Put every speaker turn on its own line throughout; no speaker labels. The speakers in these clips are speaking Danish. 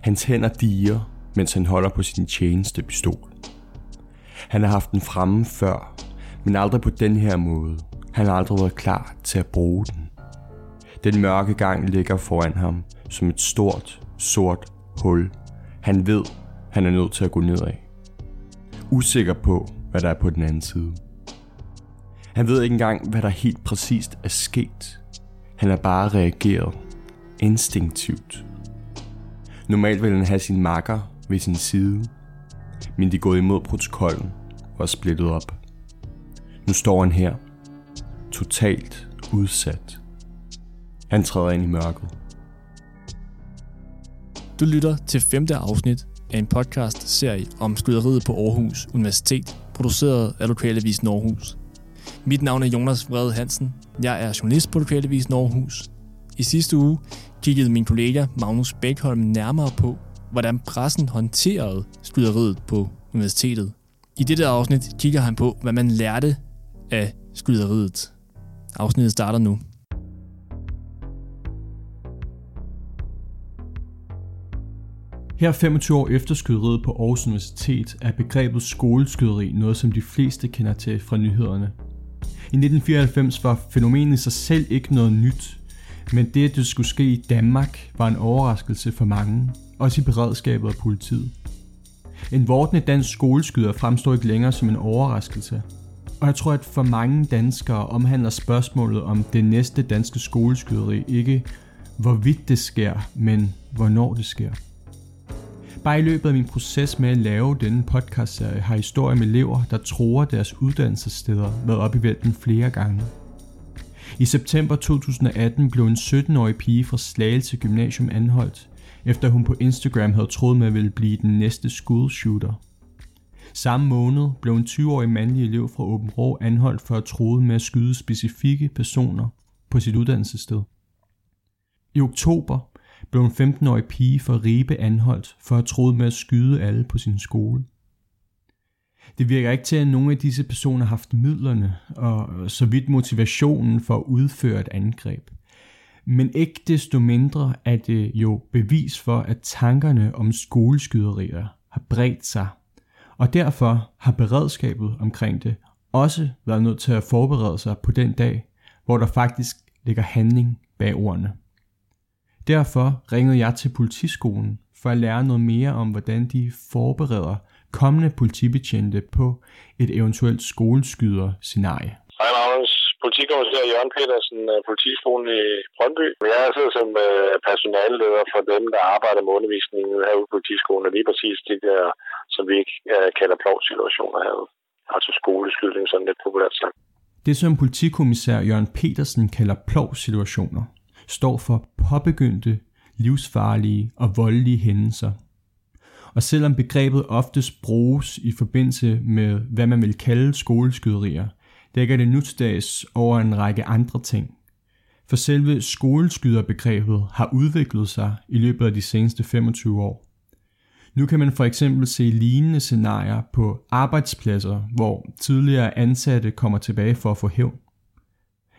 Hans hænder diger, mens han holder på sin tjeneste pistol. Han har haft den fremme før, men aldrig på den her måde. Han har aldrig været klar til at bruge den. Den mørke gang ligger foran ham som et stort, sort hul. Han ved, han er nødt til at gå nedad. Usikker på, hvad der er på den anden side. Han ved ikke engang, hvad der helt præcist er sket. Han har bare reageret instinktivt. Normalt ville han have sin makker ved sin side, men de er gået imod protokollen og er splittet op. Nu står han her, totalt udsat. Han træder ind i mørket.
Du lytter til femte afsnit af en podcast-serie om skyderiet på Aarhus Universitet, produceret af Lokalavis Aarhus. Mit navn er Jonas Vrede Hansen. Jeg er journalist på Lokalavis Aarhus. I sidste uge kiggede min kollega Magnus Bækholm nærmere på, hvordan pressen håndterede skyderiet på universitetet. I dette afsnit kigger han på, hvad man lærte af skyderiet. Afsnittet starter nu.
Her 25 år efter skyderiet på Aarhus Universitet er begrebet skoleskyderi noget, som de fleste kender til fra nyhederne. I 1994 var fænomenet i sig selv ikke noget nyt, men det, at det skulle ske i Danmark, var en overraskelse for mange, også i beredskabet og politiet. En vortende dansk skoleskyder fremstår ikke længere som en overraskelse. Og jeg tror, at for mange danskere omhandler spørgsmålet om det næste danske skoleskyderi ikke hvorvidt det sker, men hvornår det sker. Bare i løbet af min proces med at lave denne podcastserie har historier med elever, der tror deres uddannelsessteder, været op i vælten flere gange. I september 2018 blev en 17-årig pige fra Slagelse Gymnasium anholdt, efter hun på Instagram havde troet med at ville blive den næste school shooter. Samme måned blev en 20-årig mandlig elev fra Åben Rå anholdt for at troede med at skyde specifikke personer på sit uddannelsessted. I oktober blev en 15-årig pige fra Ribe anholdt for at troede med at skyde alle på sin skole. Det virker ikke til, at nogle af disse personer har haft midlerne og så vidt motivationen for at udføre et angreb. Men ikke desto mindre er det jo bevis for, at tankerne om skoleskyderier har bredt sig. Og derfor har beredskabet omkring det også været nødt til at forberede sig på den dag, hvor der faktisk ligger handling bag ordene. Derfor ringede jeg til politiskolen for at lære noget mere om, hvordan de forbereder kommende politibetjente på et eventuelt skoleskyder-scenarie.
Hej Magnus, politikommissær Jørgen Petersen af politiskolen i Brøndby. Jeg er sidder som øh, personalleder for dem, der arbejder med undervisningen herude på politiskolen, og lige præcis det der, som vi ikke øh, kalder plovsituationer herude. Altså skoleskydning, sådan lidt populært sagt.
Det, som politikommissær Jørgen Petersen kalder plovsituationer, står for påbegyndte, livsfarlige og voldelige hændelser, og selvom begrebet oftest bruges i forbindelse med, hvad man vil kalde skoleskyderier, dækker det nutidags over en række andre ting. For selve skoleskyderbegrebet har udviklet sig i løbet af de seneste 25 år. Nu kan man for eksempel se lignende scenarier på arbejdspladser, hvor tidligere ansatte kommer tilbage for at få hævn.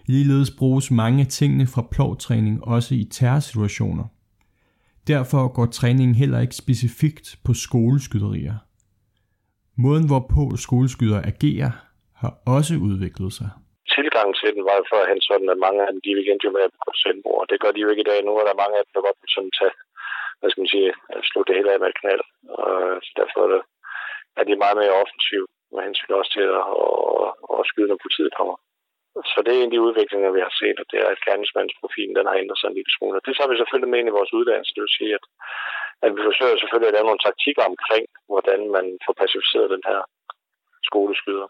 Ligeledes bruges mange af tingene fra plovtræning også i terrorsituationer – Derfor går træningen heller ikke specifikt på skoleskyderier. Måden hvorpå skoleskyder agerer har også udviklet sig.
Tilgangen til den var jo førhen sådan, at mange af dem, de endte jo med at begå selvmord. Det gør de jo ikke i dag. Nu er der mange af dem, der godt vil sådan tage, hvad skal man sige, slutte det hele af med et knald. Og øh, så derfor er, det, er de meget mere offensive med hensyn også til at, at, at skyde, når politiet kommer. Så det er en af de udviklinger, vi har set, og det er, at gerningsmandsprofilen den har ændret sig en lille smule. Og det tager vi selvfølgelig med ind i vores uddannelse. Det vil sige, at, at vi forsøger selvfølgelig at lave nogle taktikker omkring, hvordan man får pacificeret den her skoleskyder.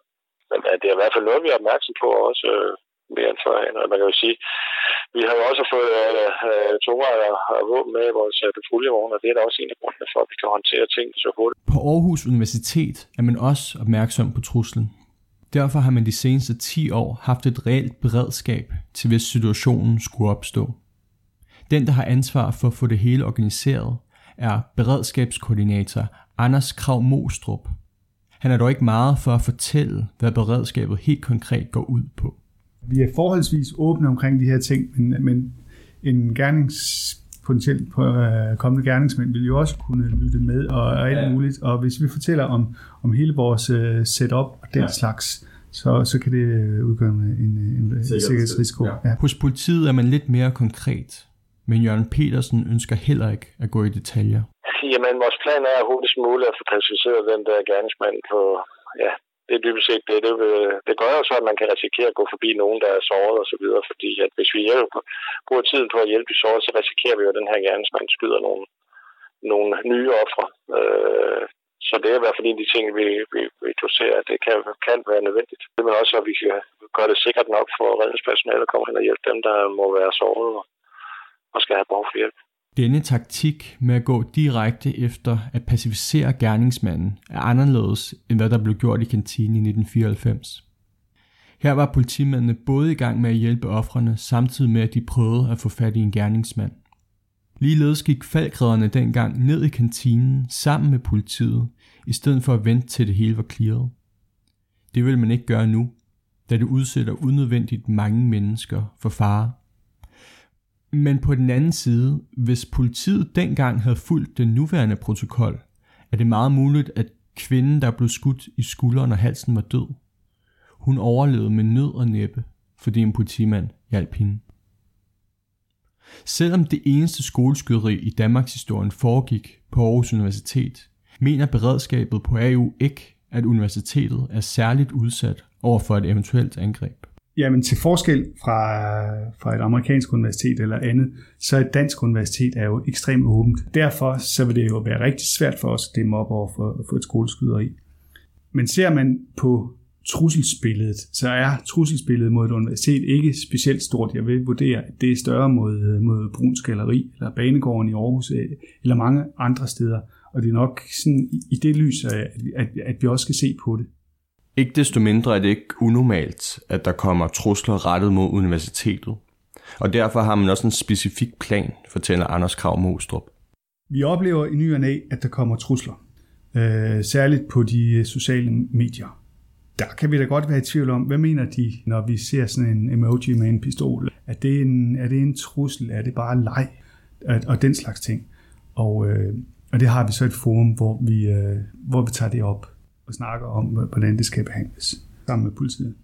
Men det er i hvert fald noget, vi er opmærksom på også øh, mere end førhen. Og man kan jo sige, vi har jo også fået øh, øh tungere og våben med i vores øh, patruljevogne, og det er da også en af grundene for, at vi kan håndtere ting så hurtigt.
På Aarhus Universitet er man også opmærksom på truslen. Derfor har man de seneste 10 år haft et reelt beredskab til hvis situationen skulle opstå. Den, der har ansvar for at få det hele organiseret, er beredskabskoordinator Anders Krav Mostrup. Han er dog ikke meget for at fortælle, hvad beredskabet helt konkret går ud på.
Vi er forholdsvis åbne omkring de her ting, men, men en gernings potentielt øh, kommende gerningsmænd vil jo også kunne lytte med og, og alt ja. muligt. Og hvis vi fortæller om, om hele vores uh, setup og den ja. slags, så, så kan det udgøre en, en, en sikkerhedsrisiko. Ja.
Ja. Hos politiet er man lidt mere konkret, men Jørgen Petersen ønsker heller ikke at gå i detaljer.
Jamen, vores plan er hurtigst muligt at få klassificeret den der gerningsmand på, ja, det er dybest set det. Det, det gør jo så, at man kan risikere at gå forbi nogen, der er såret og så videre, fordi at hvis vi hjælper, bruger tiden på at hjælpe de sårede, så risikerer vi jo, at den her gerningsmand skyder nogle, nogle nye ofre. Øh, så det er i hvert fald en af de ting, vi, vi, vi doserer, at det kan, kan være nødvendigt. Det er også, at vi kan gøre det sikkert nok for redningspersonale at komme hen og hjælpe dem, der må være såret og, og skal have behov for hjælp.
Denne taktik med at gå direkte efter at pacificere gerningsmanden er anderledes end hvad der blev gjort i kantinen i 1994. Her var politimændene både i gang med at hjælpe offrene, samtidig med at de prøvede at få fat i en gerningsmand. Ligeledes gik faldgræderne dengang ned i kantinen sammen med politiet, i stedet for at vente til det hele var clearet. Det vil man ikke gøre nu, da det udsætter unødvendigt mange mennesker for fare. Men på den anden side, hvis politiet dengang havde fulgt den nuværende protokol, er det meget muligt, at kvinden, der blev skudt i skulderen og halsen, var død. Hun overlevede med nød og næppe, fordi en politimand hjalp hende. Selvom det eneste skoleskyderi i Danmarks historien foregik på Aarhus Universitet, mener beredskabet på AU ikke, at universitetet er særligt udsat over for et eventuelt angreb.
Jamen til forskel fra, fra et amerikansk universitet eller andet, så et dansk universitet er jo ekstremt åbent. Derfor så vil det jo være rigtig svært for os at dæmme op over for, for et skoleskyderi. Men ser man på trusselsbilledet, så er trusselsbilledet mod et universitet ikke specielt stort. Jeg vil vurdere, at det er større mod, mod Bruns Galeri, eller Banegården i Aarhus, øh, eller mange andre steder. Og det er nok sådan i det lys, at, at, at vi også skal se på det.
Ikke desto mindre er det ikke unormalt, at der kommer trusler rettet mod universitetet. Og derfor har man også en specifik plan, fortæller Anders Krav Mostrup.
Vi oplever i ny og næ, at der kommer trusler. Øh, særligt på de øh, sociale medier. Der kan vi da godt være i tvivl om, hvad mener de, når vi ser sådan en emoji med en pistol? Er det en, er det en trussel? Er det bare leg? Og den slags ting. Og, øh, og det har vi så et forum, hvor vi, øh, hvor vi tager det op og snakker om, hvordan det skal behandles sammen med politiet.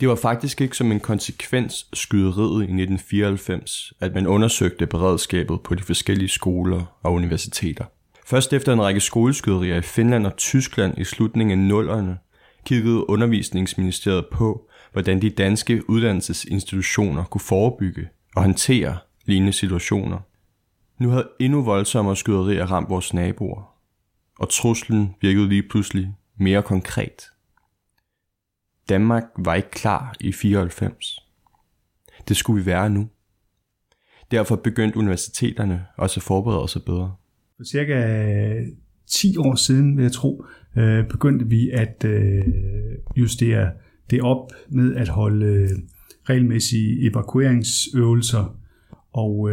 Det var faktisk ikke som en konsekvens skyderiet i 1994, at man undersøgte beredskabet på de forskellige skoler og universiteter. Først efter en række skoleskyderier i Finland og Tyskland i slutningen af nullerne, kiggede undervisningsministeriet på, hvordan de danske uddannelsesinstitutioner kunne forebygge og håndtere lignende situationer. Nu havde endnu voldsommere skyderier ramt vores naboer, og truslen virkede lige pludselig mere konkret. Danmark var ikke klar i 94. Det skulle vi være nu. Derfor begyndte universiteterne også at forberede sig bedre.
For cirka øh, 10 år siden, vil jeg tro, øh, begyndte vi at øh, justere det op med at holde regelmæssige evakueringsøvelser, og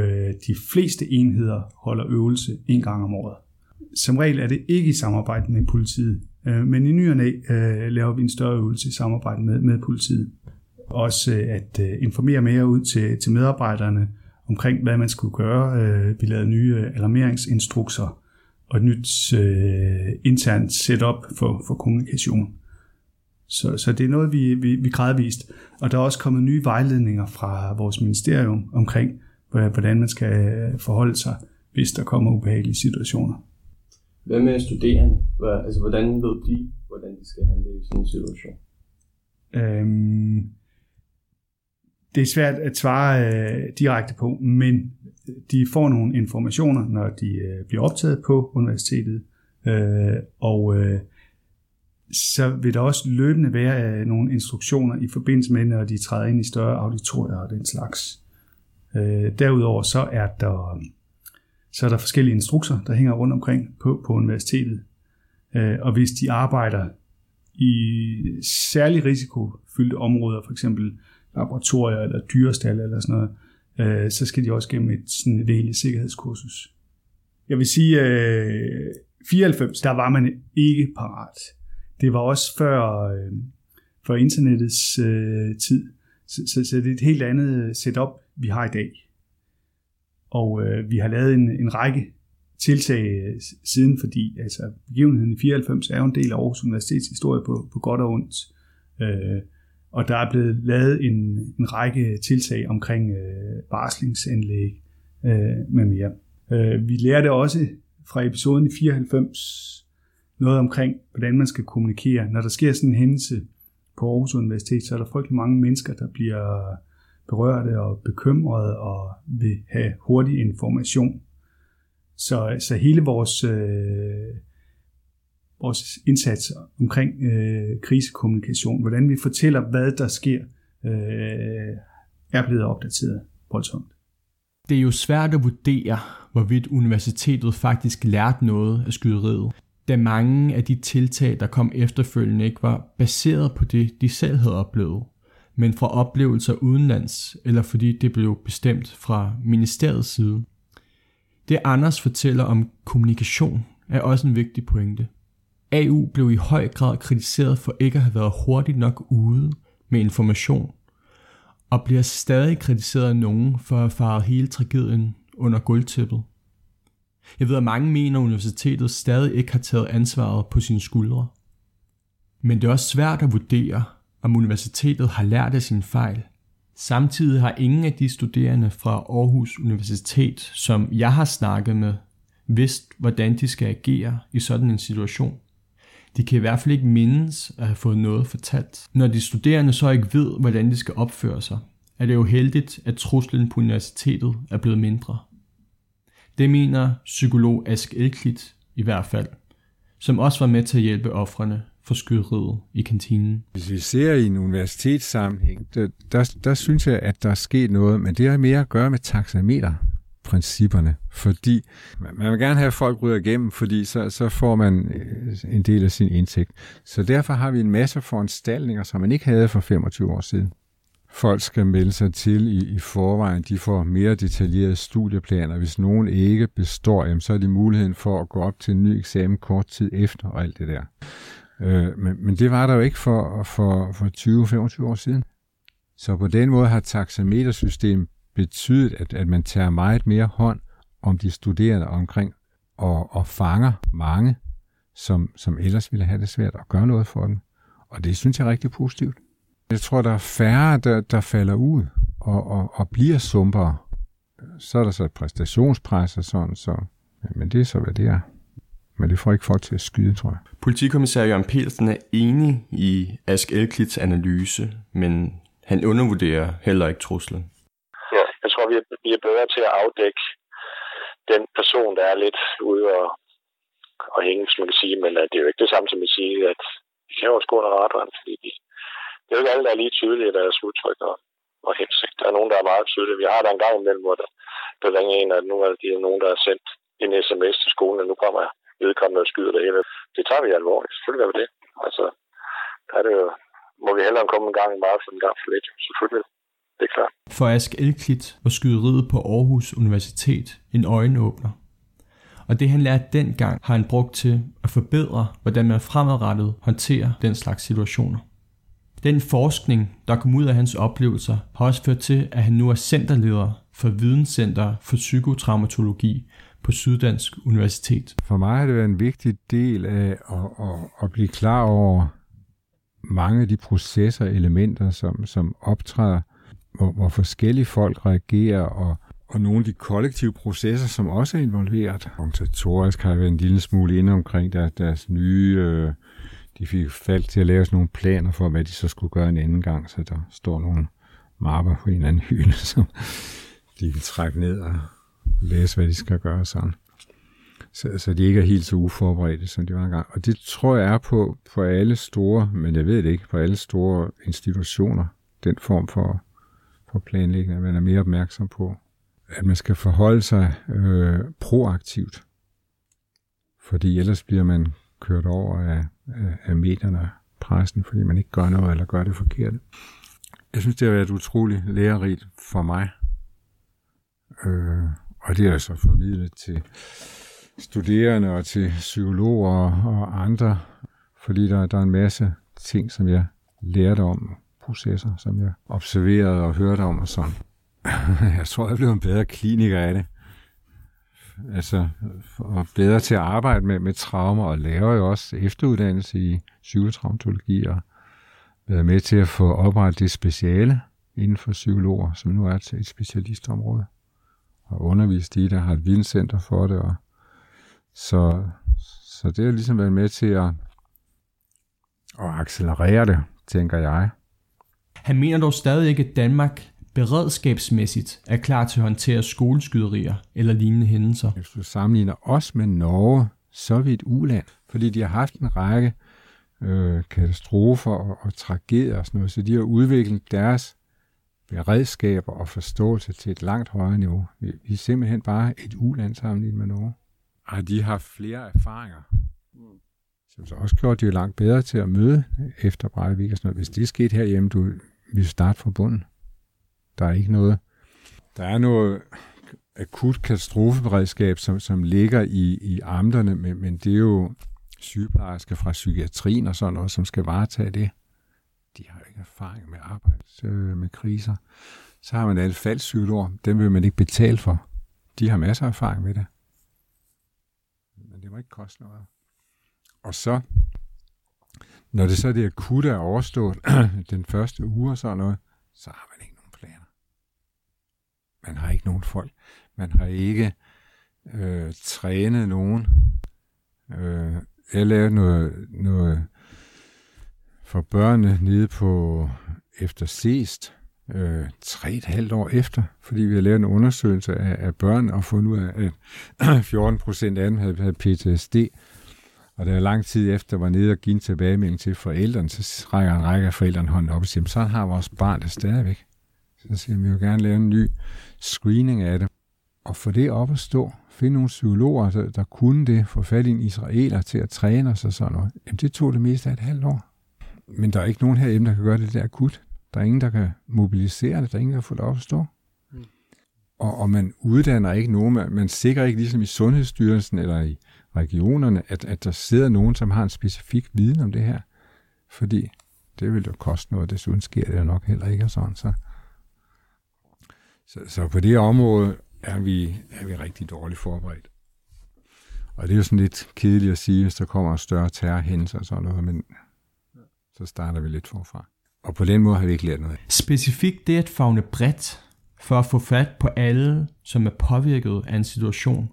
de fleste enheder holder øvelse en gang om året. Som regel er det ikke i samarbejde med politiet, Øh, men i ny og næ øh, laver vi en større øvelse i samarbejde med, med politiet. Også øh, at øh, informere mere ud til, til medarbejderne omkring, hvad man skulle gøre. Øh, vi lavede nye øh, alarmeringsinstrukser og et nyt øh, internt setup for, for kommunikation. Så, så det er noget, vi, vi, vi gradvist. Og der er også kommet nye vejledninger fra vores ministerium omkring, hvordan man skal forholde sig, hvis der kommer ubehagelige situationer.
Hvad med studerende? Hvad, Altså, hvordan ved de, hvordan de skal handle i sådan en situation? Øhm,
det er svært at svare øh, direkte på, men de får nogle informationer, når de øh, bliver optaget på universitetet, øh, og øh, så vil der også løbende være øh, nogle instruktioner i forbindelse med, når de træder ind i større auditorier og den slags. Øh, derudover så er der så er der forskellige instrukser, der hænger rundt omkring på, på universitetet. Øh, og hvis de arbejder i særlig risikofyldte områder, for eksempel laboratorier eller dyrestal eller sådan noget, øh, så skal de også gennem et, sådan et egentligt sikkerhedskursus. Jeg vil sige, øh, 94, der var man ikke parat. Det var også før, øh, før internettets øh, tid, så, så, så det er et helt andet setup, vi har i dag. Og øh, vi har lavet en, en række tiltag øh, siden, fordi altså, begivenheden i 94 er jo en del af Aarhus Universitets historie på, på godt og ondt. Øh, og der er blevet lavet en, en række tiltag omkring øh, varslingsanlæg øh, med mere. Øh, vi lærte også fra episoden i 94 noget omkring, hvordan man skal kommunikere. Når der sker sådan en hændelse på Aarhus Universitet, så er der frygtelig mange mennesker, der bliver berørte og bekymrede og vil have hurtig information. Så, så hele vores, øh, vores indsats omkring øh, krisekommunikation, hvordan vi fortæller, hvad der sker, øh, er blevet opdateret voldsomt.
Det er jo svært at vurdere, hvorvidt universitetet faktisk lærte noget af skyderiet, da mange af de tiltag, der kom efterfølgende, ikke var baseret på det, de selv havde oplevet, men fra oplevelser udenlands, eller fordi det blev bestemt fra ministeriets side. Det Anders fortæller om kommunikation er også en vigtig pointe. AU blev i høj grad kritiseret for ikke at have været hurtigt nok ude med information, og bliver stadig kritiseret af nogen for at have faret hele tragedien under gulvtæppet. Jeg ved, at mange mener, at universitetet stadig ikke har taget ansvaret på sine skuldre. Men det er også svært at vurdere, om universitetet har lært af sine fejl. Samtidig har ingen af de studerende fra Aarhus Universitet, som jeg har snakket med, vidst, hvordan de skal agere i sådan en situation. De kan i hvert fald ikke mindes at have fået noget fortalt. Når de studerende så ikke ved, hvordan de skal opføre sig, er det jo heldigt, at truslen på universitetet er blevet mindre. Det mener psykolog Ask Elklit i hvert fald, som også var med til at hjælpe offrene for skyderiet i kantinen.
Hvis vi ser i en universitetssammenhæng, der, der, der synes jeg, at der er sket noget, men det har mere at gøre med taxameter principperne, fordi man vil gerne have, at folk ryger igennem, fordi så, så får man øh, en del af sin indtægt. Så derfor har vi en masse foranstaltninger, som man ikke havde for 25 år siden. Folk skal melde sig til i, i forvejen. De får mere detaljerede studieplaner. Hvis nogen ikke består, jamen, så er de muligheden for at gå op til en ny eksamen kort tid efter og alt det der. Øh, men, men det var der jo ikke for, for, for 20-25 år siden. Så på den måde har taxametersystemet betydet, at, at man tager meget mere hånd om de studerende omkring og, og fanger mange, som, som ellers ville have det svært at gøre noget for dem. Og det synes jeg er rigtig positivt. Jeg tror, der er færre, der, der falder ud og, og, og bliver sumpere. Så er der så et præstationspres og sådan, så, men det er så, hvad det er. Men det får ikke folk til at skyde, tror jeg.
Politikommissær Jørgen Petersen er enig i Ask Elklits analyse, men han undervurderer heller ikke truslen.
Ja, jeg tror, vi er, vi er bedre til at afdække den person, der er lidt ude og, og hænge, som man kan sige, men det er jo ikke det samme som at sige, at vi kan jo også gå under radaren, fordi de, det er jo ikke alle, der er lige tydelige i deres udtryk og, og hensigt. Der er nogen, der er meget tydelige. Vi har der en gang imellem, hvor der, der ringer en, at nu er det nogen, der har sendt en sms til skolen, og nu kommer jeg vedkommende og skyder det. Det tager vi alvorligt. Selvfølgelig gør vi det. Altså, der er det jo, må vi hellere komme en gang meget for en gang for lidt. Selvfølgelig. Det er klart.
For Ask Elklit var skyderiet på Aarhus Universitet en øjenåbner. Og det han lærte dengang har han brugt til at forbedre, hvordan man fremadrettet håndterer den slags situationer. Den forskning, der kom ud af hans oplevelser, har også ført til, at han nu er centerleder for Videnscenter for Psykotraumatologi på Syddansk Universitet.
For mig har det været en vigtig del af at, at, at blive klar over mange af de processer og elementer, som, som optræder, hvor, hvor forskellige folk reagerer, og, og nogle af de kollektive processer, som også er involveret. Organisatorisk har jeg været en lille smule inde omkring der, deres nye... Øh, de fik faldt til at lave sådan nogle planer for, hvad de så skulle gøre en anden gang, så der står nogle mapper på en anden hylde, som de kan trække ned og læse, hvad de skal gøre sådan. Så, så de ikke er helt så uforberedte, som de var engang. Og det tror jeg er på, på alle store, men jeg ved det ikke, på alle store institutioner, den form for, for planlægning, at man er mere opmærksom på, at man skal forholde sig øh, proaktivt. Fordi ellers bliver man kørt over af, af, af medierne og pressen, fordi man ikke gør noget eller gør det forkerte. Jeg synes, det har været utroligt lærerigt for mig. Øh, og det er så formidlet til studerende og til psykologer og andre, fordi der, der er en masse ting, som jeg lærte om, processer, som jeg observerede og hørte om og sådan. Jeg tror, jeg blev en bedre kliniker af det. altså, og bedre til at arbejde med, med traumer, og laver jo også efteruddannelse i psykotraumatologi, og været med til at få oprettet det speciale inden for psykologer, som nu er til et specialistområde, og undervist i det, har et videnscenter for det, og så, så det har ligesom været med til at, at accelerere det, tænker jeg.
Han mener dog stadig ikke, at Danmark beredskabsmæssigt er klar til at håndtere skoleskyderier eller lignende hændelser.
Hvis du sammenligner os med Norge, så er vi et uland, fordi de har haft en række øh, katastrofer og, og tragedier og sådan noget, så de har udviklet deres beredskaber og forståelse til et langt højere niveau. Vi, er simpelthen bare et uland sammenlignet med Norge. Og de har flere erfaringer. Som så også gjort, de er langt bedre til at møde efter Breivik og sådan noget. Hvis det skete herhjemme, du vil starte fra bunden. Der er ikke noget. Der er noget akut katastrofeberedskab, som, som ligger i, i amterne, men, men det er jo sygeplejersker fra psykiatrien og sådan noget, som skal varetage det. De har jo ikke erfaring med arbejde øh, med kriser. Så har man alle faldpsykologer. Dem vil man ikke betale for. De har masser af erfaring med det. Men det må ikke koste noget. Og så, når det så er det akutte er overstået, den første uge og sådan noget, så har man ikke nogen planer. Man har ikke nogen folk. Man har ikke øh, trænet nogen. Øh, jeg lavede noget, noget for børnene nede på efter sidst, øh, tre et halvt år efter, fordi vi har lavet en undersøgelse af, af børn og fundet ud af, at 14 procent af dem havde, havde PTSD. Og der lang tid efter var nede og give en tilbagemelding til forældrene, så rækker en række af forældrene hånden op og siger, så har vores barn det stadigvæk. Så siger vi vil gerne lave en ny screening af det. Og få det op at stå, finde nogle psykologer, der, der kunne det, få fat i en israeler til at træne os og sådan noget. Jamen det tog det meste af et halvt år. Men der er ikke nogen herhjemme, der kan gøre det der akut. Der er ingen, der kan mobilisere det. Der er ingen, der kan få det op at stå. Mm. Og, og man uddanner ikke nogen. Man, man sikrer ikke ligesom i Sundhedsstyrelsen eller i regionerne, at, at der sidder nogen, som har en specifik viden om det her. Fordi det vil jo koste noget, desuden sker det jo nok heller ikke og sådan. Så, så, så på det område er vi, er vi rigtig dårligt forberedt. Og det er jo sådan lidt kedeligt at sige, hvis der kommer en større terrorhændelse og sådan noget, men så starter vi lidt forfra. Og på den måde har vi ikke lært noget.
Specifikt det at fagne bredt for at få fat på alle, som er påvirket af en situation,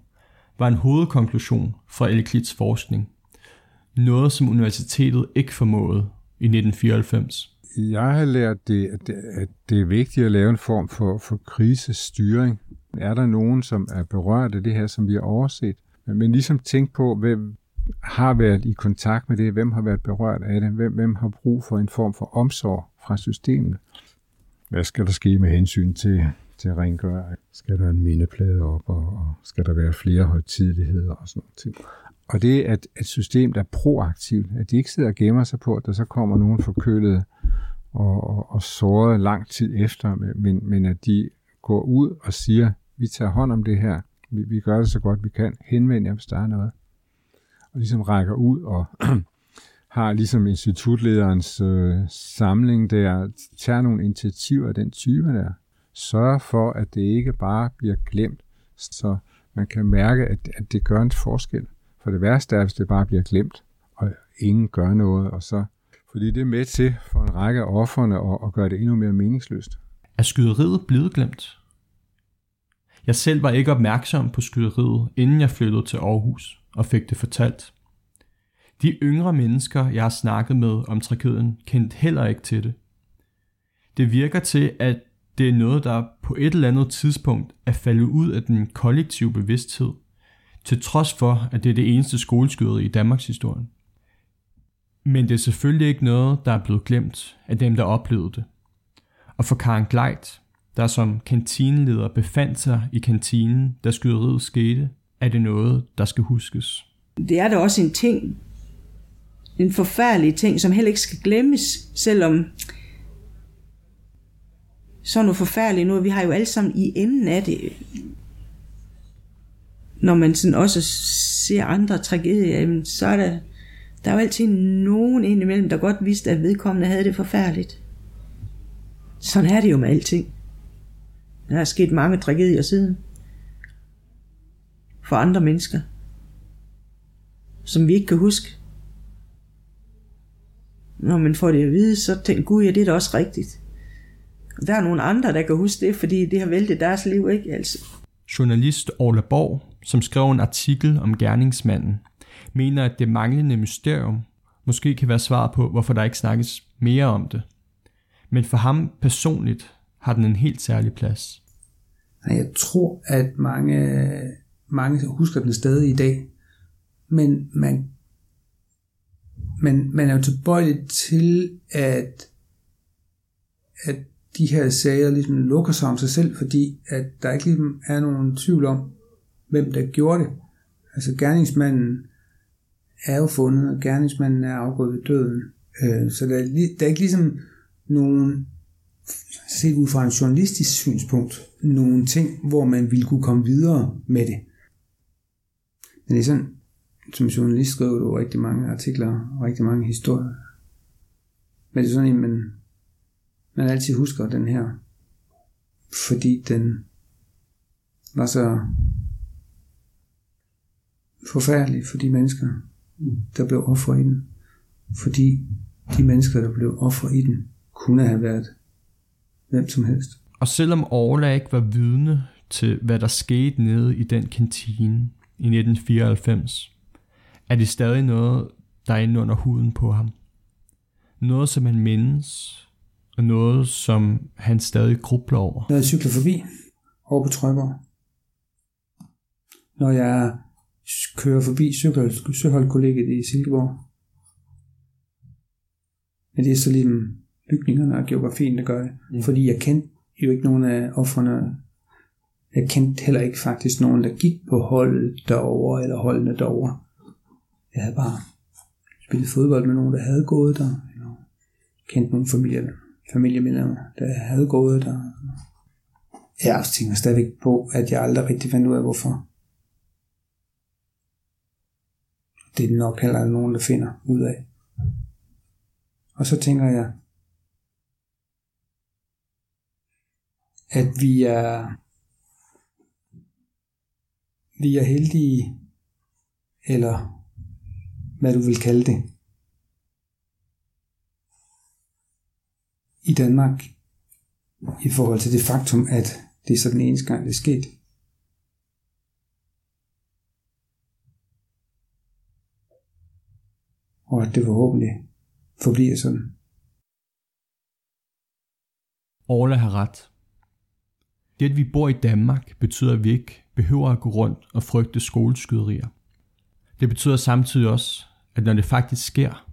var en hovedkonklusion fra Eliklits forskning. Noget, som universitetet ikke formåede i 1994.
Jeg har lært det, at det, er vigtigt at lave en form for, for krisestyring. Er der nogen, som er berørt af det her, som vi har overset? Men ligesom tænk på, hvem har været i kontakt med det, hvem har været berørt af det, hvem, hvem har brug for en form for omsorg fra systemet. Hvad skal der ske med hensyn til, til rengøring? Skal der en mindeplade op, og, og skal der være flere højtideligheder og sådan noget ting? Og det er et, et system, der er proaktivt, at de ikke sidder og gemmer sig på, at der så kommer nogen forkølet og, og, og såret lang tid efter, men, men at de går ud og siger, vi tager hånd om det her, vi, vi gør det så godt vi kan, henvend jer, hvis der er noget. Og ligesom rækker ud og har ligesom institutlederens øh, samling der, tager nogle initiativer af den type der, sørger for, at det ikke bare bliver glemt, så man kan mærke, at, at det gør en forskel. For det værste er, hvis det bare bliver glemt, og ingen gør noget, og så fordi det er med til for en række af offerne at, at gøre det endnu mere meningsløst.
Er skyderiet blevet glemt? Jeg selv var ikke opmærksom på skyderiet, inden jeg flyttede til Aarhus og fik det fortalt. De yngre mennesker, jeg har snakket med om tragedien, kendte heller ikke til det. Det virker til, at det er noget, der på et eller andet tidspunkt er faldet ud af den kollektive bevidsthed, til trods for, at det er det eneste skoleskyderi i Danmarks historie. Men det er selvfølgelig ikke noget, der er blevet glemt af dem, der oplevede det. Og for Karen Gleit, der som kantineleder befandt sig i kantinen, da skyderiet skete, er det noget, der skal huskes.
Det er da også en ting, en forfærdelig ting, som heller ikke skal glemmes, selvom sådan noget forfærdeligt nu. Vi har jo alle sammen i enden af det, når man sådan også ser andre tragedier, så er der, der er jo altid nogen indimellem, der godt vidste, at vedkommende havde det forfærdeligt. Sådan er det jo med alting. Der er sket mange tragedier siden for andre mennesker, som vi ikke kan huske. Når man får det at vide, så tænker Gud, ja, det er da også rigtigt. Der er nogle andre, der kan huske det, fordi det har væltet deres liv, ikke? Altså.
Journalist Orla Borg, som skrev en artikel om gerningsmanden, mener, at det manglende mysterium måske kan være svar på, hvorfor der ikke snakkes mere om det. Men for ham personligt har den en helt særlig plads.
Jeg tror, at mange, mange husker den stadig i dag, men man, man, man er jo tilbøjelig til, at, at de her sager ligesom lukker sig om sig selv, fordi at der ikke ligesom er nogen tvivl om, hvem der gjorde det. Altså gerningsmanden er jo fundet, og gerningsmanden er afgået ved døden. Øh, så der er, der er ikke ligesom nogen, set ud fra en journalistisk synspunkt, nogle ting, hvor man ville kunne komme videre med det. Men det er sådan, som journalist skriver du rigtig mange artikler og rigtig mange historier. Men det er sådan en, man, man altid husker den her, fordi den var så forfærdelig for de mennesker, der blev offer i den. Fordi de mennesker, der blev offer i den, kunne have været hvem som helst.
Og selvom Orla ikke var vidne til, hvad der skete nede i den kantine i 1994, er det stadig noget, der er inde under huden på ham. Noget, som han mindes, og noget, som han stadig grubler over.
Når jeg cykler forbi over på Trøjborg, når jeg kører forbi Søholdkollegiet i Silkeborg, men det er så lige bygningerne og geografien, der gør det. Mm. Fordi jeg kendte jo ikke nogen af offrene. Jeg kendte heller ikke faktisk nogen, der gik på holdet derover eller holdene derover. Jeg havde bare spillet fodbold med nogen, der havde gået der, eller kendte nogle familie, familiemedlemmer, der havde gået der. Jeg tænker stadigvæk på, at jeg aldrig rigtig fandt ud af, hvorfor. Det er nok heller nogen, der finder ud af. Og så tænker jeg, at vi er, vi er heldige, eller hvad du vil kalde det, i Danmark, i forhold til det faktum, at det er sådan en gang, det er sket. Og at det forhåbentlig forbliver sådan.
Orla har ret. Det, at vi bor i Danmark, betyder, at vi ikke behøver at gå rundt og frygte skoleskyderier. Det betyder samtidig også, at når det faktisk sker,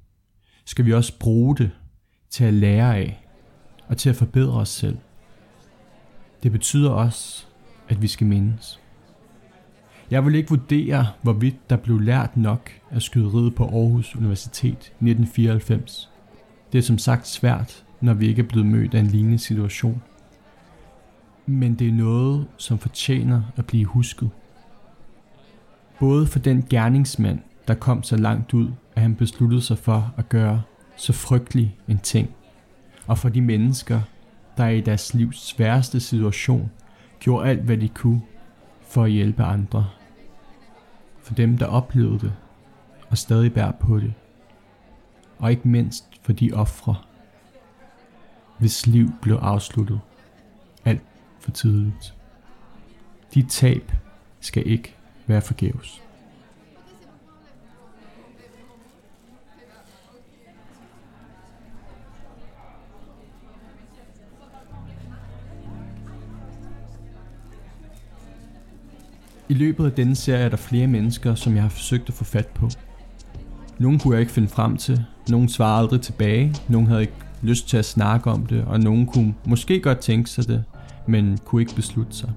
skal vi også bruge det til at lære af og til at forbedre os selv. Det betyder også, at vi skal mindes. Jeg vil ikke vurdere, hvorvidt der blev lært nok af skyderiet på Aarhus Universitet 1994. Det er som sagt svært, når vi ikke er blevet mødt af en lignende situation. Men det er noget, som fortjener at blive husket. Både for den gerningsmand, der kom så langt ud, at han besluttede sig for at gøre så frygtelig en ting, og for de mennesker, der i deres livs sværeste situation gjorde alt, hvad de kunne for at hjælpe andre. For dem, der oplevede det og stadig bærer på det. Og ikke mindst for de ofre, hvis liv blev afsluttet for tidligt. De tab skal ikke være forgæves. I løbet af denne serie er der flere mennesker, som jeg har forsøgt at få fat på. Nogle kunne jeg ikke finde frem til, nogle svarede aldrig tilbage, nogle havde ikke lyst til at snakke om det, og nogle kunne måske godt tænke sig det, men kunne ikke beslutte sig.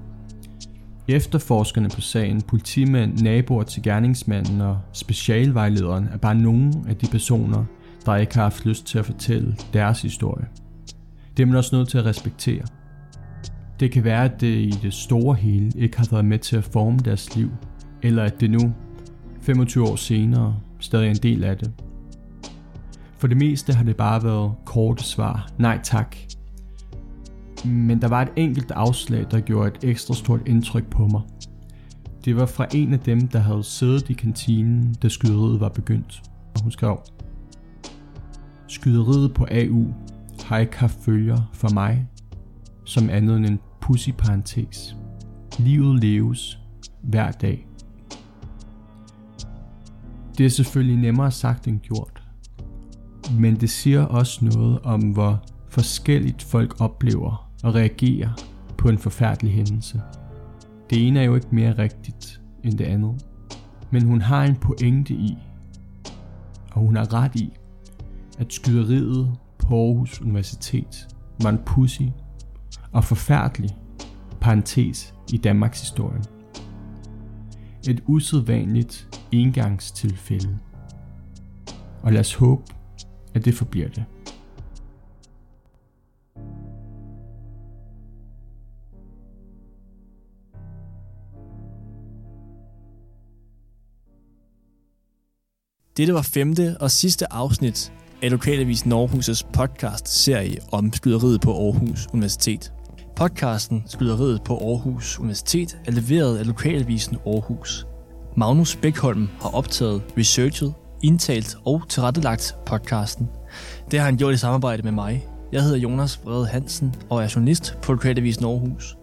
Efterforskerne på sagen, politimænd, naboer til gerningsmanden og specialvejlederen er bare nogle af de personer, der ikke har haft lyst til at fortælle deres historie. Det er man også nødt til at respektere. Det kan være, at det i det store hele ikke har været med til at forme deres liv, eller at det nu, 25 år senere, stadig er en del af det. For det meste har det bare været korte svar, nej tak. Men der var et enkelt afslag, der gjorde et ekstra stort indtryk på mig. Det var fra en af dem, der havde siddet i kantinen, da skyderiet var begyndt. Og hun skrev, Skyderiet på AU har ikke haft følger for mig, som andet end en pussy parentes. Livet leves hver dag. Det er selvfølgelig nemmere sagt end gjort, men det siger også noget om, hvor forskelligt folk oplever og reagerer på en forfærdelig hændelse. Det ene er jo ikke mere rigtigt end det andet, men hun har en pointe i, og hun har ret i, at skyderiet på Aarhus Universitet var en pussy og forfærdelig parentes i Danmarks historie. Et usædvanligt engangstilfælde. Og lad os håbe, at det forbliver det.
Dette var femte og sidste afsnit af Lokalavis Aarhus' podcast-serie om skyderiet på Aarhus Universitet. Podcasten Skyderiet på Aarhus Universitet er leveret af Lokalavisen Aarhus. Magnus Bækholm har optaget, researchet, indtalt og tilrettelagt podcasten. Det har han gjort i samarbejde med mig. Jeg hedder Jonas Brede Hansen og er journalist på Lokalavisen Aarhus.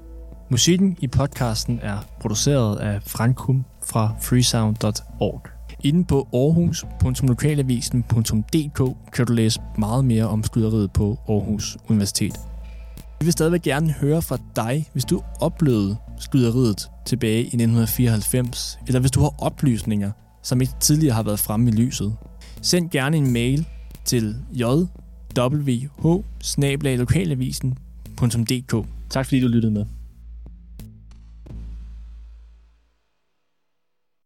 Musikken i podcasten er produceret af Frankum fra freesound.org. Inde på aarhus.lokalavisen.dk kan du læse meget mere om skyderiet på Aarhus Universitet. Vi vil stadigvæk gerne høre fra dig, hvis du oplevede skyderiet tilbage i 1994, eller hvis du har oplysninger, som ikke tidligere har været fremme i lyset. Send gerne en mail til jwh Tak fordi du lyttede med.